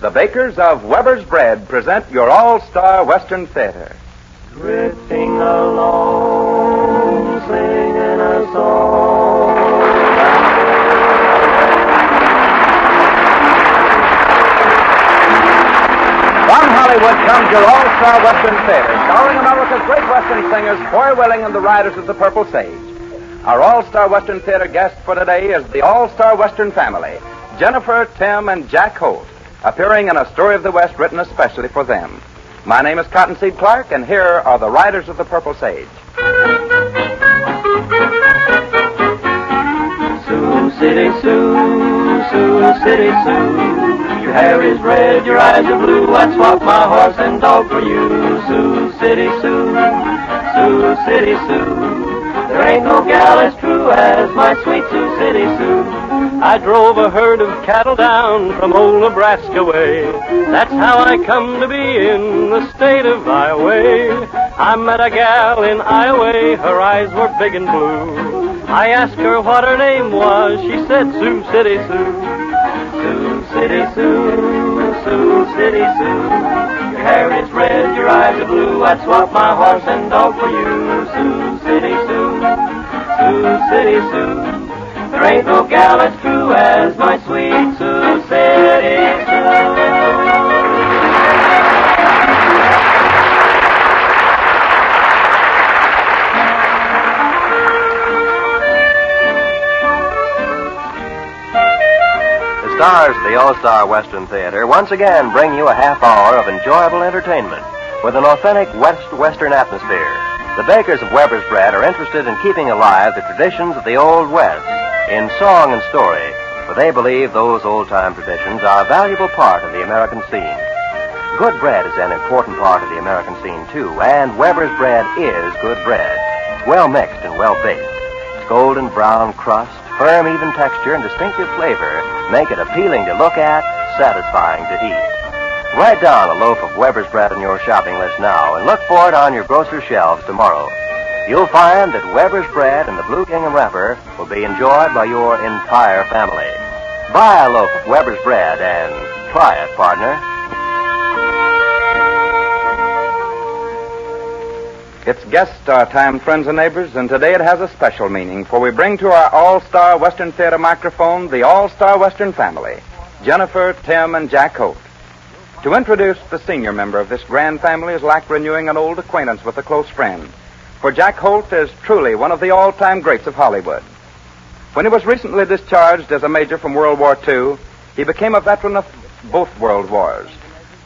the bakers of Weber's Bread present your all star Western Theater. Drifting along, singing a song. From Hollywood comes your all star Western Theater, starring America's great Western singers, Foy Willing and the Riders of the Purple Sage. Our all star Western Theater guest for today is the all star Western family Jennifer, Tim, and Jack Holt, appearing in a story of the West written especially for them. My name is Cottonseed Clark, and here are the Riders of the Purple Sage. Sioux City Sue, Sioux City Sue. Your hair is red, your eyes are blue. I'd swap my horse and dog for you. Sioux City Sue, Sioux City Sue. There ain't no gal as true as my sweet Sioux City Sue. I drove a herd of cattle down from old Nebraska way. That's how I come to be in the state of Iowa. I met a gal in Iowa, her eyes were big and blue. I asked her what her name was, she said Sioux City Sue. Sioux City Sue, Sioux City Sue. Your hair is red, your eyes are blue. I'd swap my horse and dog for you. Sioux City Sue, Sioux City Sue. There ain't no gal as true as my sweet Sue. The stars of the All Star Western Theater once again bring you a half hour of enjoyable entertainment with an authentic West Western atmosphere. The bakers of Weber's Bread are interested in keeping alive the traditions of the Old West in song and story, for they believe those old time traditions are a valuable part of the American scene. Good bread is an important part of the American scene, too, and Weber's Bread is good bread. It's well mixed and well baked. Its golden brown crust, firm, even texture, and distinctive flavor make it appealing to look at, satisfying to eat. Write down a loaf of Weber's bread on your shopping list now and look for it on your grocer's shelves tomorrow. You'll find that Weber's bread and the Blue Gingham wrapper will be enjoyed by your entire family. Buy a loaf of Weber's bread and try it, partner. It's guest star time, friends and neighbors, and today it has a special meaning, for we bring to our all star Western Theater microphone the all star Western family Jennifer, Tim, and Jack Holt. To introduce the senior member of this grand family is like renewing an old acquaintance with a close friend, for Jack Holt is truly one of the all time greats of Hollywood. When he was recently discharged as a major from World War II, he became a veteran of both world wars.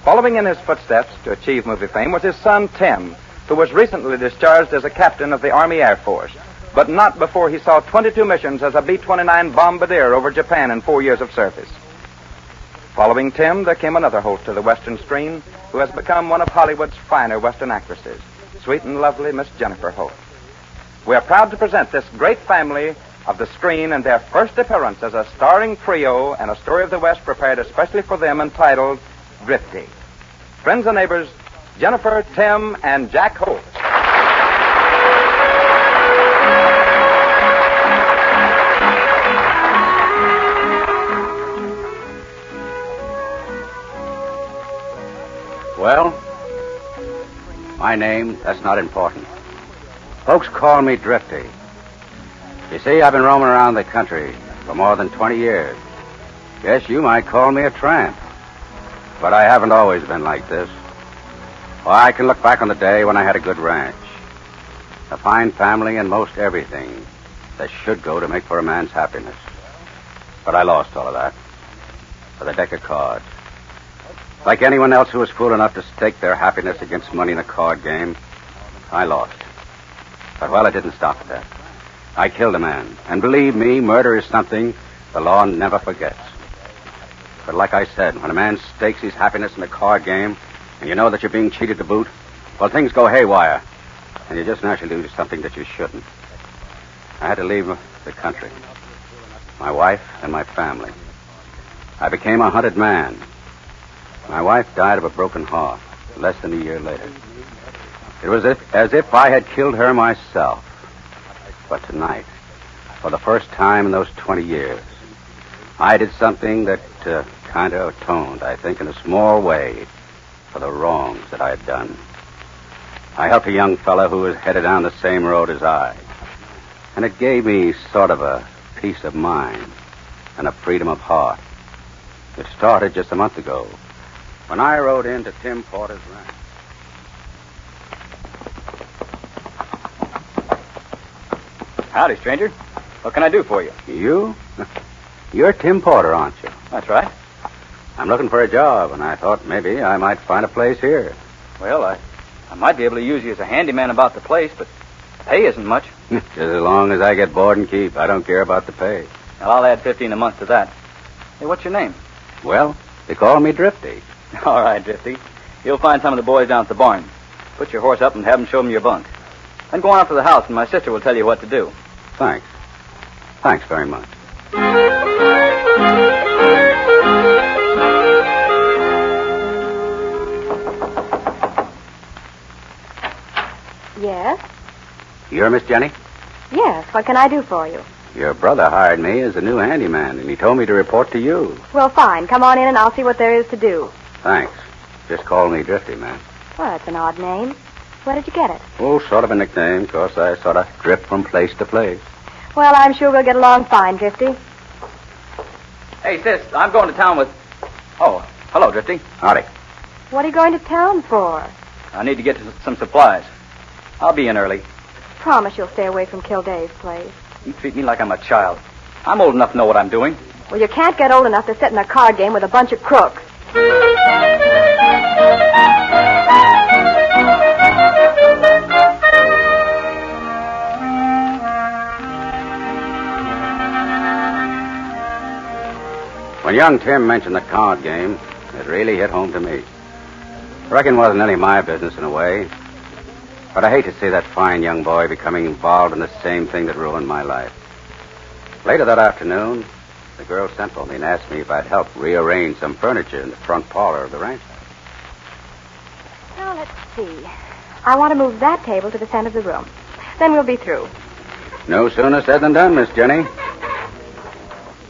Following in his footsteps to achieve movie fame was his son Tim, who was recently discharged as a captain of the Army Air Force, but not before he saw 22 missions as a B 29 bombardier over Japan in four years of service. Following Tim, there came another Holt to the Western screen who has become one of Hollywood's finer Western actresses, sweet and lovely Miss Jennifer Holt. We are proud to present this great family of the screen and their first appearance as a starring trio in a story of the West prepared especially for them entitled Drifty. Friends and neighbors, Jennifer, Tim, and Jack Holt. Well, my name, that's not important. Folks call me Drifty. You see, I've been roaming around the country for more than 20 years. Guess you might call me a tramp. But I haven't always been like this. Well, I can look back on the day when I had a good ranch, a fine family, and most everything that should go to make for a man's happiness. But I lost all of that for the deck of cards. Like anyone else who was fool enough to stake their happiness against money in a card game, I lost. But, well, it didn't stop at that. I killed a man. And believe me, murder is something the law never forgets. But like I said, when a man stakes his happiness in a card game, and you know that you're being cheated to boot, well, things go haywire. And you just naturally do something that you shouldn't. I had to leave the country. My wife and my family. I became a hunted man. My wife died of a broken heart less than a year later. It was as if I had killed her myself. But tonight, for the first time in those 20 years, I did something that uh, kind of atoned, I think, in a small way for the wrongs that I had done. I helped a young fellow who was headed down the same road as I. And it gave me sort of a peace of mind and a freedom of heart. It started just a month ago when I rode into Tim Porter's ranch. Howdy, stranger. What can I do for you? You? You're Tim Porter, aren't you? That's right. I'm looking for a job, and I thought maybe I might find a place here. Well, I, I might be able to use you as a handyman about the place, but pay isn't much. Just as long as I get board and keep, I don't care about the pay. Well, I'll add 15 a month to that. Hey, what's your name? Well, they call me Drifty. All right, Drifty. You'll find some of the boys down at the barn. Put your horse up and have them show them your bunk. Then go on up to the house, and my sister will tell you what to do. Thanks. Thanks very much. Yes? You're Miss Jenny? Yes. What can I do for you? Your brother hired me as a new handyman, and he told me to report to you. Well, fine. Come on in and I'll see what there is to do. Thanks. Just call me Drifty, man. Well, that's an odd name. Where did you get it? Oh, sort of a nickname, 'cause I sort of drift from place to place. Well, I'm sure we'll get along fine, Drifty. Hey, sis, I'm going to town with. Oh, hello, Drifty. Howdy. What are you going to town for? I need to get some supplies. I'll be in early. Promise you'll stay away from Kildave's place. You treat me like I'm a child. I'm old enough to know what I'm doing. Well, you can't get old enough to sit in a card game with a bunch of crooks. When young Tim mentioned the card game, it really hit home to me. Reckon it wasn't any of my business in a way. But I hate to see that fine young boy becoming involved in the same thing that ruined my life. Later that afternoon, the girl sent for me and asked me if I'd help rearrange some furniture in the front parlor of the ranch. Now, let's see. I want to move that table to the center of the room. Then we'll be through. No sooner said than done, Miss Jenny.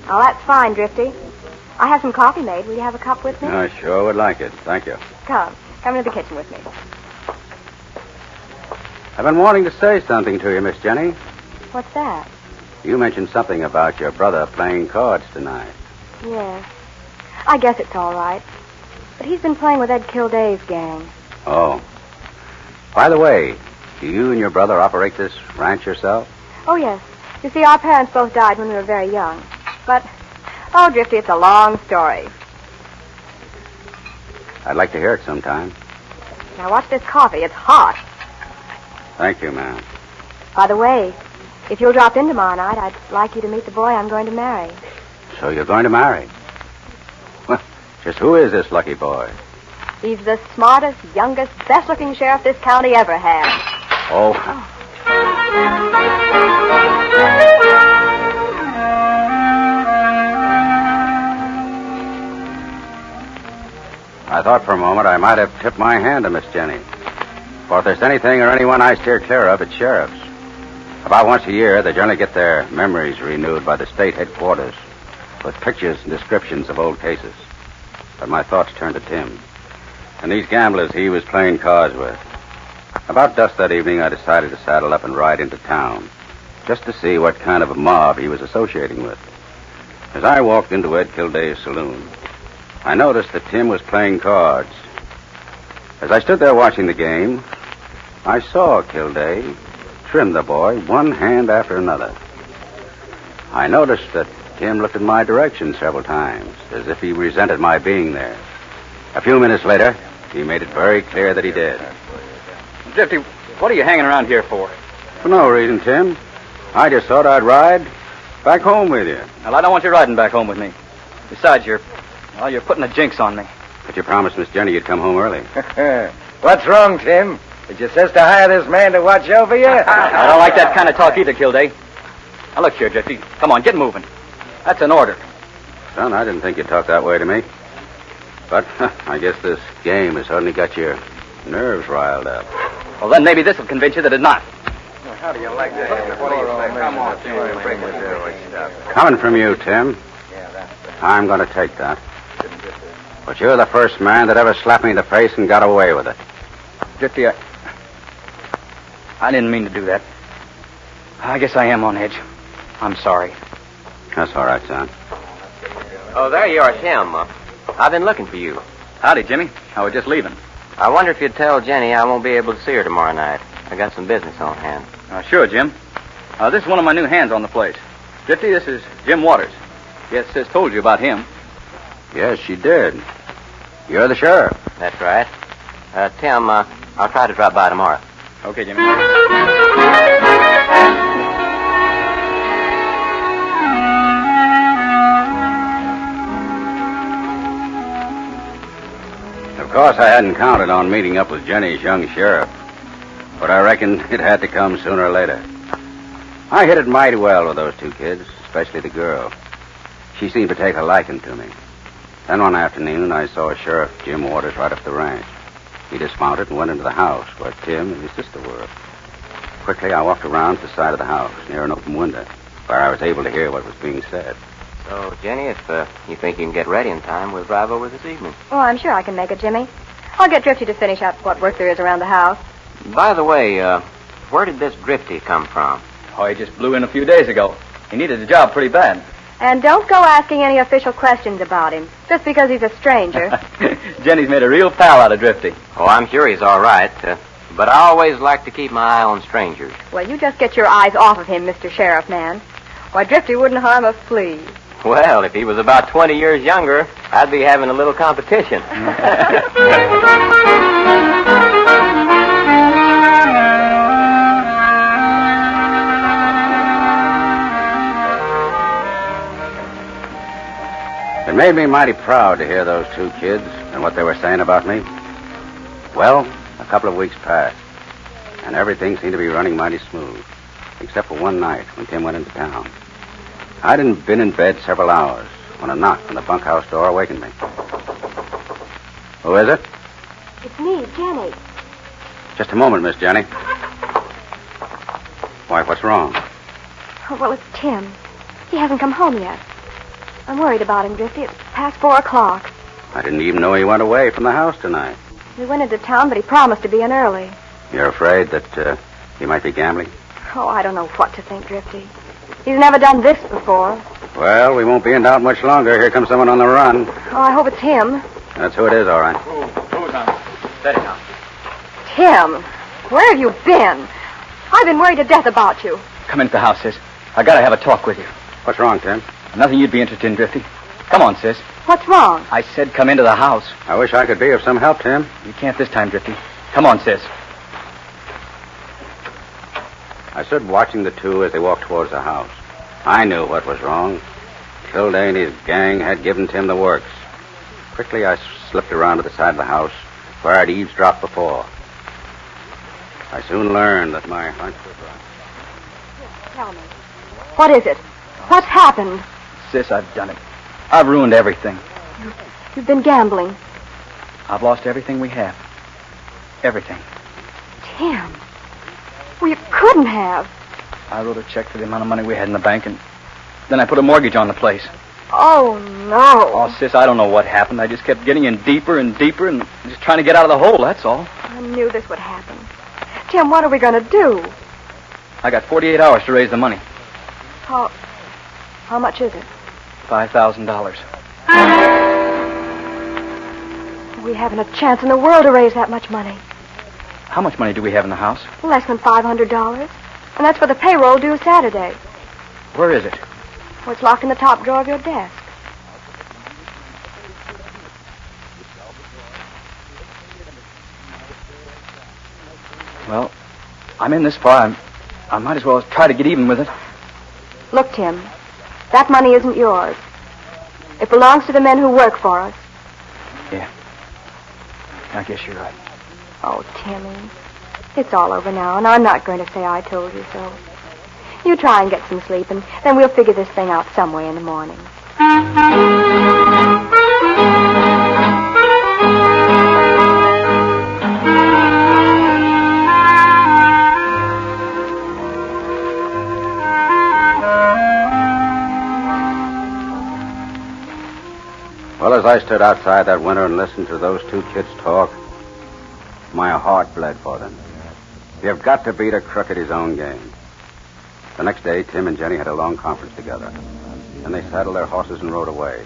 Oh, that's fine, Drifty. I have some coffee made. Will you have a cup with me? I sure would like it. Thank you. Come. Come into the kitchen with me. I've been wanting to say something to you, Miss Jenny. What's that? You mentioned something about your brother playing cards tonight. Yes. I guess it's all right. But he's been playing with Ed Kildave's gang. Oh. By the way, do you and your brother operate this ranch yourself? Oh, yes. You see, our parents both died when we were very young. But, oh, Drifty, it's a long story. I'd like to hear it sometime. Now, watch this coffee. It's hot. Thank you, ma'am. By the way, if you'll drop in tomorrow night, I'd like you to meet the boy I'm going to marry. So you're going to marry? Well, just who is this lucky boy? He's the smartest, youngest, best-looking sheriff this county ever had. Oh, I thought for a moment I might have tipped my hand to Miss Jenny. For if there's anything or anyone I steer clear of, it's sheriffs. About once a year, they generally get their memories renewed by the state headquarters with pictures and descriptions of old cases. But my thoughts turned to Tim and these gamblers he was playing cards with. About dusk that evening, I decided to saddle up and ride into town just to see what kind of a mob he was associating with. As I walked into Ed Kildave's saloon, I noticed that Tim was playing cards. As I stood there watching the game, I saw Kildare trim the boy one hand after another. I noticed that Tim looked in my direction several times, as if he resented my being there. A few minutes later, he made it very clear that he did. Drifty, what are you hanging around here for? For no reason, Tim. I just thought I'd ride back home with you. Well, I don't want you riding back home with me. Besides, you're, well, you're putting a jinx on me. But you promised Miss Jenny you'd come home early. What's wrong, Tim? Did your sister hire this man to watch over you? I don't like that kind of talk either, Kilday. Now, look here, Drifty. Come on, get moving. That's an order. Son, I didn't think you'd talk that way to me. But I guess this game has suddenly got your nerves riled up. Well, then maybe this will convince you that it's not. How do you like that? What do you say? Come on, Tim. Bring the stuff. Coming from you, Tim, I'm going to take that. But you're the first man that ever slapped me in the face and got away with it. Drifty, I. I didn't mean to do that. I guess I am on edge. I'm sorry. That's all right, son. Oh, there you are, Tim. Uh, I've been looking for you. Howdy, Jimmy. I was just leaving. I wonder if you'd tell Jenny I won't be able to see her tomorrow night. I got some business on hand. Uh, sure, Jim. Uh, this is one of my new hands on the place. Drifty, this is Jim Waters. Yes, Sis told you about him. Yes, she did. You're the sheriff. That's right. Uh, Tim, uh, I'll try to drop by tomorrow. Okay, Jimmy. Of course, I hadn't counted on meeting up with Jenny's young sheriff. But I reckon it had to come sooner or later. I hit it mighty well with those two kids, especially the girl. She seemed to take a liking to me. Then one afternoon, I saw Sheriff Jim Waters right up the ranch. He dismounted and went into the house where Tim and his sister were. Quickly, I walked around to the side of the house near an open window where I was able to hear what was being said. So, Jenny, if uh, you think you can get ready in time, we'll drive over this evening. Oh, I'm sure I can make it, Jimmy. I'll get Drifty to finish up what work there is around the house. By the way, uh, where did this Drifty come from? Oh, he just blew in a few days ago. He needed a job pretty bad. And don't go asking any official questions about him, just because he's a stranger. Jenny's made a real pal out of Drifty. Oh, I'm sure he's all right. Uh, but I always like to keep my eye on strangers. well, you just get your eyes off of him, Mr. Sheriff Man. Why, Drifty wouldn't harm a flea. Well, if he was about 20 years younger, I'd be having a little competition. It made me mighty proud to hear those two kids and what they were saying about me. Well, a couple of weeks passed, and everything seemed to be running mighty smooth, except for one night when Tim went into town. i hadn't been in bed several hours when a knock on the bunkhouse door awakened me. Who is it? It's me, Jenny. Just a moment, Miss Jenny. Why, what's wrong? Oh, well, it's Tim. He hasn't come home yet. I'm worried about him, Drifty. It's past four o'clock. I didn't even know he went away from the house tonight. He went into town, but he promised to be in early. You're afraid that uh, he might be gambling? Oh, I don't know what to think, Drifty. He's never done this before. Well, we won't be in doubt much longer. Here comes someone on the run. Oh, I hope it's him. That's who it is, all right. Who? Who's on? Steady now. Tim, where have you been? I've been worried to death about you. Come into the house, sis. I gotta have a talk with you. What's wrong, Tim? Nothing you'd be interested in, Drifty. Come on, sis. What's wrong? I said come into the house. I wish I could be of some help, Tim. You can't this time, Drifty. Come on, sis. I stood watching the two as they walked towards the house. I knew what was wrong. Kildare and his gang had given Tim the works. Quickly, I slipped around to the side of the house where I'd eavesdropped before. I soon learned that my hunch was right. Tell me. What is it? What's happened? Sis, I've done it. I've ruined everything. You've been gambling. I've lost everything we have. Everything. Tim. Well, you couldn't have. I wrote a check for the amount of money we had in the bank, and then I put a mortgage on the place. Oh, no. Oh, sis, I don't know what happened. I just kept getting in deeper and deeper and just trying to get out of the hole, that's all. I knew this would happen. Tim, what are we going to do? I got 48 hours to raise the money. How. How much is it? $5,000. We haven't a chance in the world to raise that much money. How much money do we have in the house? Less than $500. And that's for the payroll due Saturday. Where is it? Oh, it's locked in the top drawer of your desk. Well, I'm in this far. I'm, I might as well try to get even with it. Look, Tim, that money isn't yours. It belongs to the men who work for us. Yeah. I guess you're right. Oh, Timmy. It's all over now, and I'm not going to say I told you so. You try and get some sleep, and then we'll figure this thing out some way in the morning. I stood outside that winter and listened to those two kids talk, my heart bled for them. You've got to beat a crook at his own game. The next day, Tim and Jenny had a long conference together. Then they saddled their horses and rode away.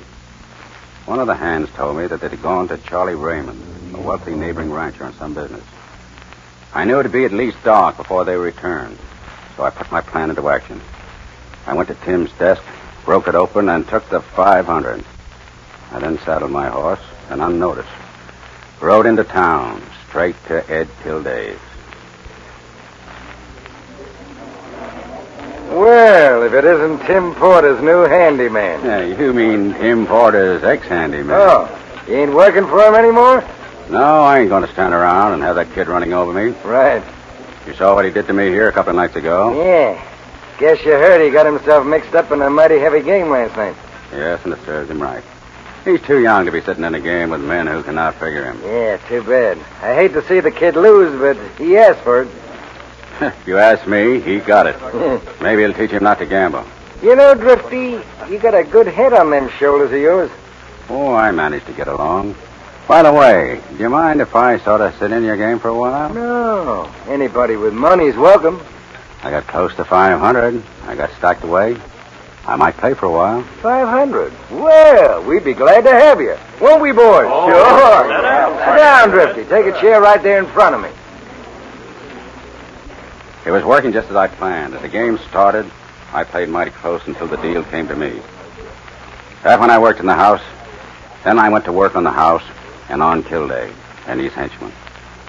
One of the hands told me that they'd gone to Charlie Raymond, a wealthy neighboring rancher on some business. I knew it'd be at least dark before they returned, so I put my plan into action. I went to Tim's desk, broke it open, and took the 500. I then saddled my horse and, unnoticed, rode into town, straight to Ed Kilday's. Well, if it isn't Tim Porter's new handyman. Yeah, you mean Tim Porter's ex-handyman. Oh, you ain't working for him anymore? No, I ain't going to stand around and have that kid running over me. Right. You saw what he did to me here a couple of nights ago? Yeah. Guess you heard he got himself mixed up in a mighty heavy game last night. Yes, and it serves him right. He's too young to be sitting in a game with men who cannot figure him. Yeah, too bad. I hate to see the kid lose, but he asked for it. if you ask me, he got it. Hmm. Maybe it'll teach him not to gamble. You know, Drifty, you got a good head on them shoulders of yours. Oh, I managed to get along. By the way, do you mind if I sort of sit in your game for a while? No. Anybody with money's welcome. I got close to 500. I got stacked away. I might play for a while. 500? Well, we'd be glad to have you. Won't we, boys? Oh, sure. sit down. Sit down, Drifty. Take a chair right there in front of me. It was working just as I planned. As the game started, I played mighty close until the deal came to me. That when I worked in the house, then I went to work on the house and on Kilday and his henchmen.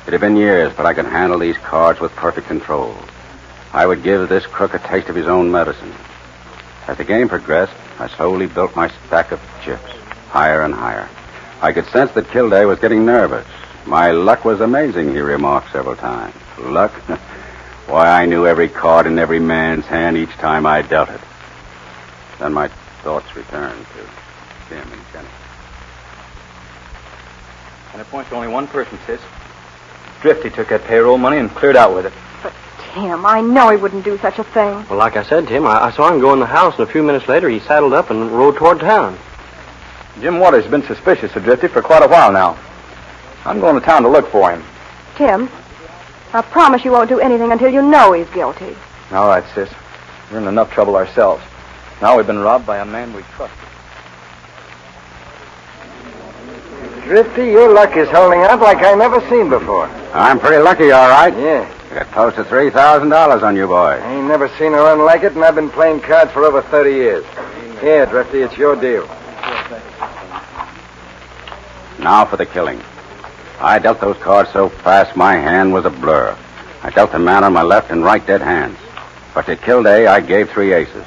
It had been years, but I could handle these cards with perfect control. I would give this crook a taste of his own medicine. As the game progressed, I slowly built my stack of chips, higher and higher. I could sense that Kilday was getting nervous. My luck was amazing, he remarked several times. Luck? Why, I knew every card in every man's hand each time I dealt it. Then my thoughts returned to Jim and Jenny. And it points to only one person, sis. Drifty took that payroll money and cleared out with it. But, Tim, I know he wouldn't do such a thing. Well, like I said, Tim, I, I saw him go in the house, and a few minutes later he saddled up and rode toward town. Jim Waters has been suspicious of Drifty for quite a while now. I'm going to town to look for him. Tim, I promise you won't do anything until you know he's guilty. All right, sis. We're in enough trouble ourselves. Now we've been robbed by a man we trust. Drifty, your luck is holding out like I never seen before. I'm pretty lucky, all right. Yeah. I got close to $3,000 on you, boy. I ain't never seen a run like it, and I've been playing cards for over 30 years. Here, Drifty, it's your deal. Now for the killing. I dealt those cards so fast my hand was a blur. I dealt the man on my left and right dead hands. But to Kilday, I gave three aces.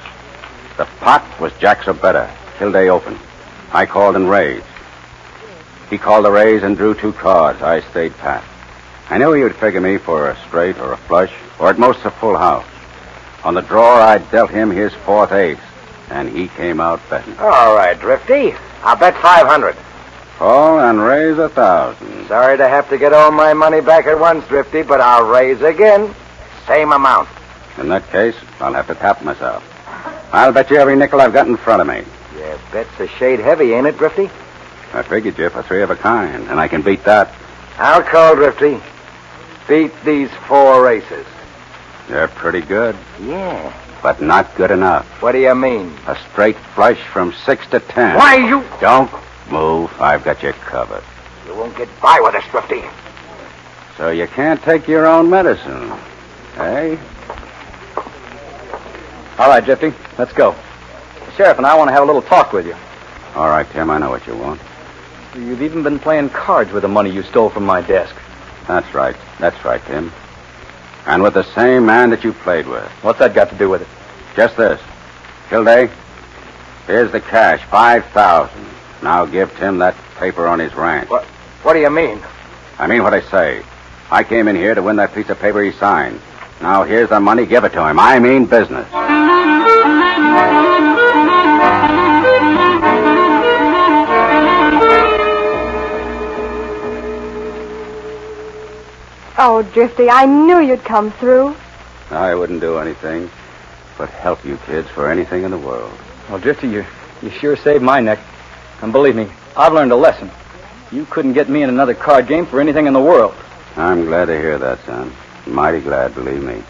The pot was Jack's or better. Kilday opened. I called and raised. He called the raise and drew two cards. I stayed pat. I knew he would figure me for a straight or a flush, or at most a full house. On the draw, I dealt him his fourth ace, and he came out betting. All right, Drifty. I'll bet 500. Call and raise a thousand. Sorry to have to get all my money back at once, Drifty, but I'll raise again. Same amount. In that case, I'll have to tap myself. I'll bet you every nickel I've got in front of me. Yeah, bet's a shade heavy, ain't it, Drifty? I figured you for three of a kind, and I can beat that. I'll call Drifty. Beat these four aces. They're pretty good, Yeah. but not good enough. What do you mean? A straight flush from six to ten. Why, you... Don't move. I've got you covered. You won't get by with us, Drifty. So you can't take your own medicine. Eh? All right, Drifty, let's go. The sheriff and I want to have a little talk with you. All right, Tim, I know what you want. You've even been playing cards with the money you stole from my desk. That's right. That's right, Tim. And with the same man that you played with. What's that got to do with it? Just this. Kilday, here's the cash, 5000 Now give Tim that paper on his ranch. What, what do you mean? I mean what I say. I came in here to win that piece of paper he signed. Now here's the money. Give it to him. I mean business. Oh, Drifty, I knew you'd come through. I wouldn't do anything but help you kids for anything in the world. Well, Drifty, you, you sure saved my neck. And believe me, I've learned a lesson. You couldn't get me in another card game for anything in the world. I'm glad to hear that, son. Mighty glad, believe me.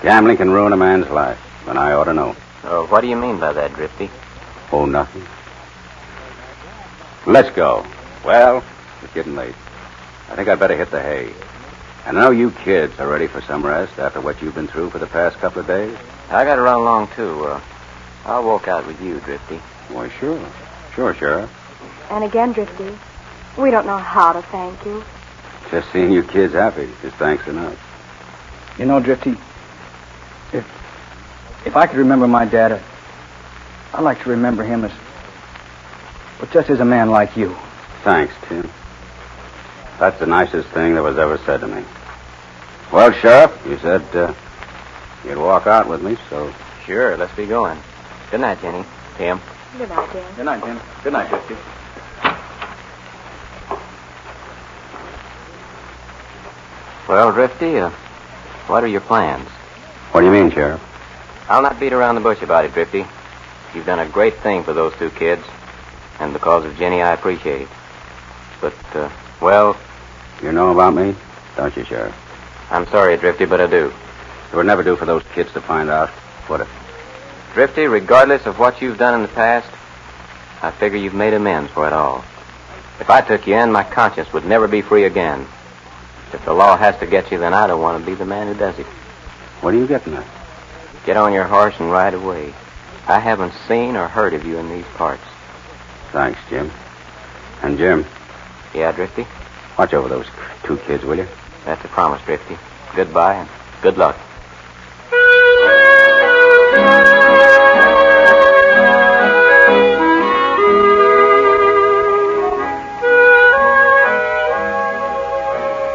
Gambling can ruin a man's life, and I ought to know. Oh, what do you mean by that, Drifty? Oh, nothing. Let's go. Well, it's getting late. I think I'd better hit the hay. And I know you kids are ready for some rest after what you've been through for the past couple of days. I got to run along, too. Uh, I'll walk out with you, Drifty. Why, sure. Sure, Sheriff. And again, Drifty, we don't know how to thank you. Just seeing you kids happy is thanks enough. You know, Drifty, if if I could remember my dad, uh, I'd like to remember him as, but just as a man like you. Thanks, Tim. That's the nicest thing that was ever said to me. Well, Sheriff, you said uh, you'd walk out with me, so Sure, let's be going. Good night, Jenny. Tim. Good night, Tim. Good night, Tim. Good night, Drifty. Well, Drifty, uh, what are your plans? what do you mean, Sheriff? I'll not beat around the bush about it, Drifty. You've done a great thing for those two kids. And because of Jenny, I appreciate it. But, uh, well, You know about me, don't you, Sheriff? I'm sorry, Drifty, but I do. It would never do for those kids to find out, would it? Drifty, regardless of what you've done in the past, I figure you've made amends for it all. If I took you in, my conscience would never be free again. If the law has to get you, then I don't want to be the man who does it. What are you getting at? Get on your horse and ride away. I haven't seen or heard of you in these parts. Thanks, Jim. And Jim, Yeah, Drifty? watch over those two kids, will you? That's a promise, Drifty. Goodbye and good luck.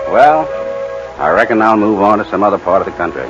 Well, I reckon I'll move on to some other part of the country.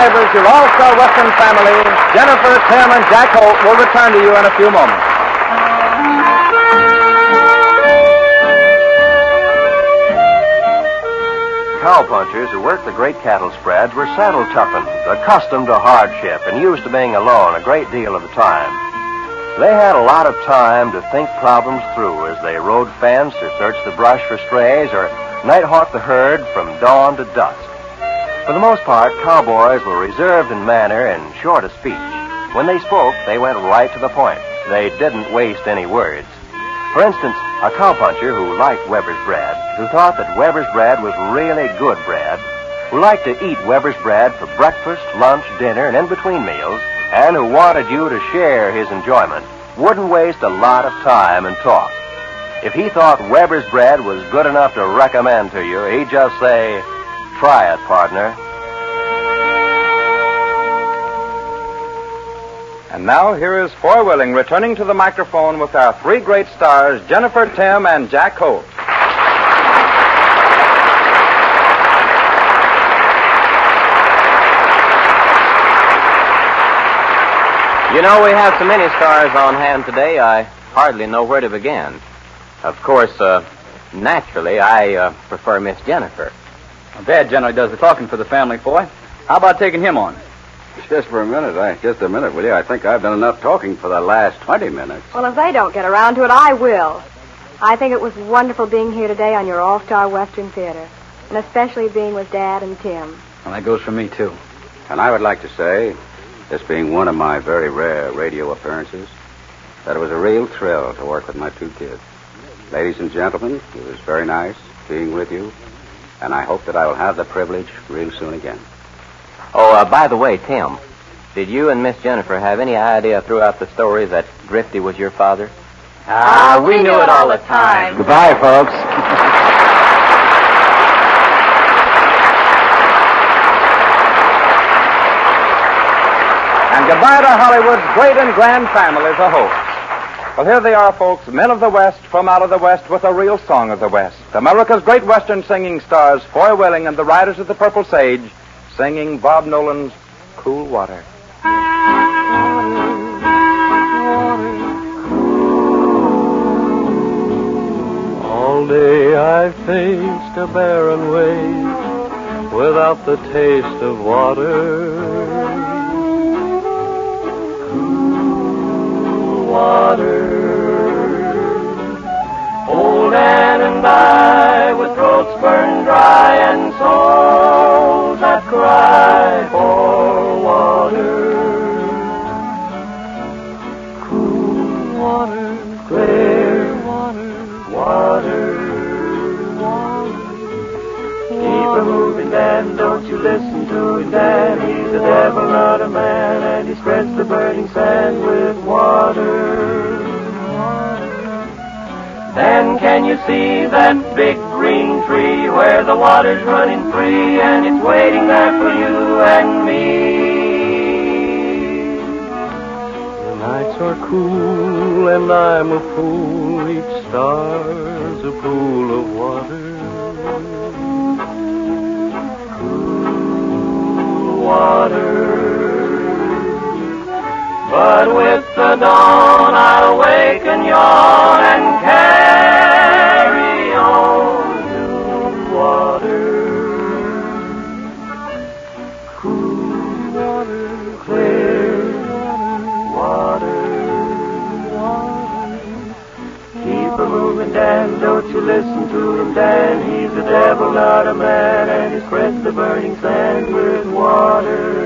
neighbors, your all-star Western family, Jennifer, Tim, and Jack Holt will return to you in a few moments. Cowpunchers who worked the great cattle spreads were saddle toughened, accustomed to hardship, and used to being alone a great deal of the time. They had a lot of time to think problems through as they rode fence or searched the brush for strays or night hawked the herd from dawn to dusk. For the most part, cowboys were reserved in manner and short of speech. When they spoke, they went right to the point. They didn't waste any words. For instance, a cowpuncher who liked Weber's bread, who thought that Weber's bread was really good bread, who liked to eat Weber's bread for breakfast, lunch, dinner, and in between meals, and who wanted you to share his enjoyment, wouldn't waste a lot of time and talk. If he thought Weber's bread was good enough to recommend to you, he'd just say, try it, partner. And now here is Foy Willing returning to the microphone with our three great stars, Jennifer, Tim, and Jack Holt. You know, we have so many stars on hand today, I hardly know where to begin. Of course, uh, naturally, I uh, prefer Miss Jennifer. Dad generally does the talking for the family, boy. How about taking him on? Just for a minute, I, just a minute, will you? I think I've done enough talking for the last 20 minutes. Well, if they don't get around to it, I will. I think it was wonderful being here today on your All-Star Western Theater, and especially being with Dad and Tim. Well, that goes for me, too. And I would like to say, this being one of my very rare radio appearances, that it was a real thrill to work with my two kids. Ladies and gentlemen, it was very nice being with you, and I hope that I will have the privilege real soon again. Oh, uh, by the way, Tim, did you and Miss Jennifer have any idea throughout the story that Drifty was your father? Ah, uh, we, knew it all the time. Goodbye, folks. and goodbye to Hollywood's great and grand family as a. Well, here they are, folks, men of the West from out of the West with a real song of the West. America's great Western singing stars, Foy Willing and the Riders of the Purple Sage, singing Bob Nolan's Cool Water. All day I faced a barren way without the taste of water. Water. Old Dan and I, with throats burned dry and souls that cry for water. Cool water, clear water, water. Keep her moving, Dan, don't you listen to him, Dan. He's a devil, not a man, spreads the burning sand with water. Then can you see that big green tree where the water's running free and it's waiting there for you and me? The nights are cool and I'm a fool. Each star's a pool of water. Cool water. But with the dawn I'll wake and yawn and carry on to water. Cool water, clear water, water. Keep a moving, Dan, don't you listen to him, Dan. He's a devil, not a man, and he spreads the burning sand with water.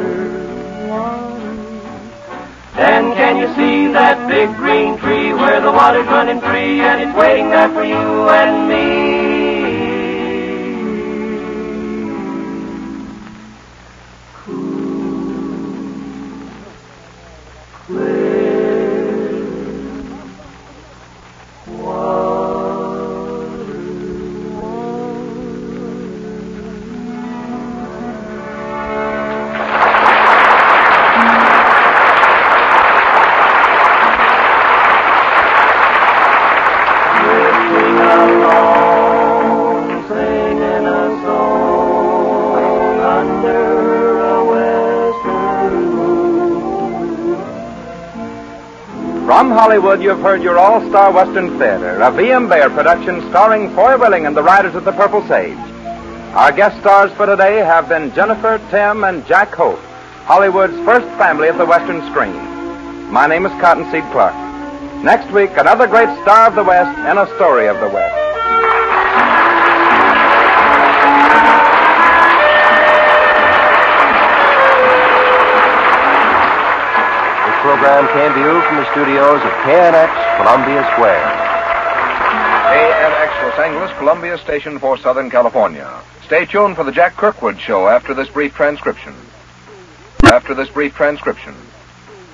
Can you see that big green tree where the water's running free and it's waiting there for you and me? From Hollywood, you've heard your all-star Western Theater, a V.M. Bear production starring Foy Willing and the Riders of the Purple Sage. Our guest stars for today have been Jennifer, Tim, and Jack Holt, Hollywood's first family of the Western screen. My name is Cottonseed Clark. Next week, another great star of the West and a story of the West. Program came to you from the studios of KNX Columbia Square. KNX Los Angeles, Columbia Station for Southern California. Stay tuned for the Jack Kirkwood Show after this brief transcription. After this brief transcription.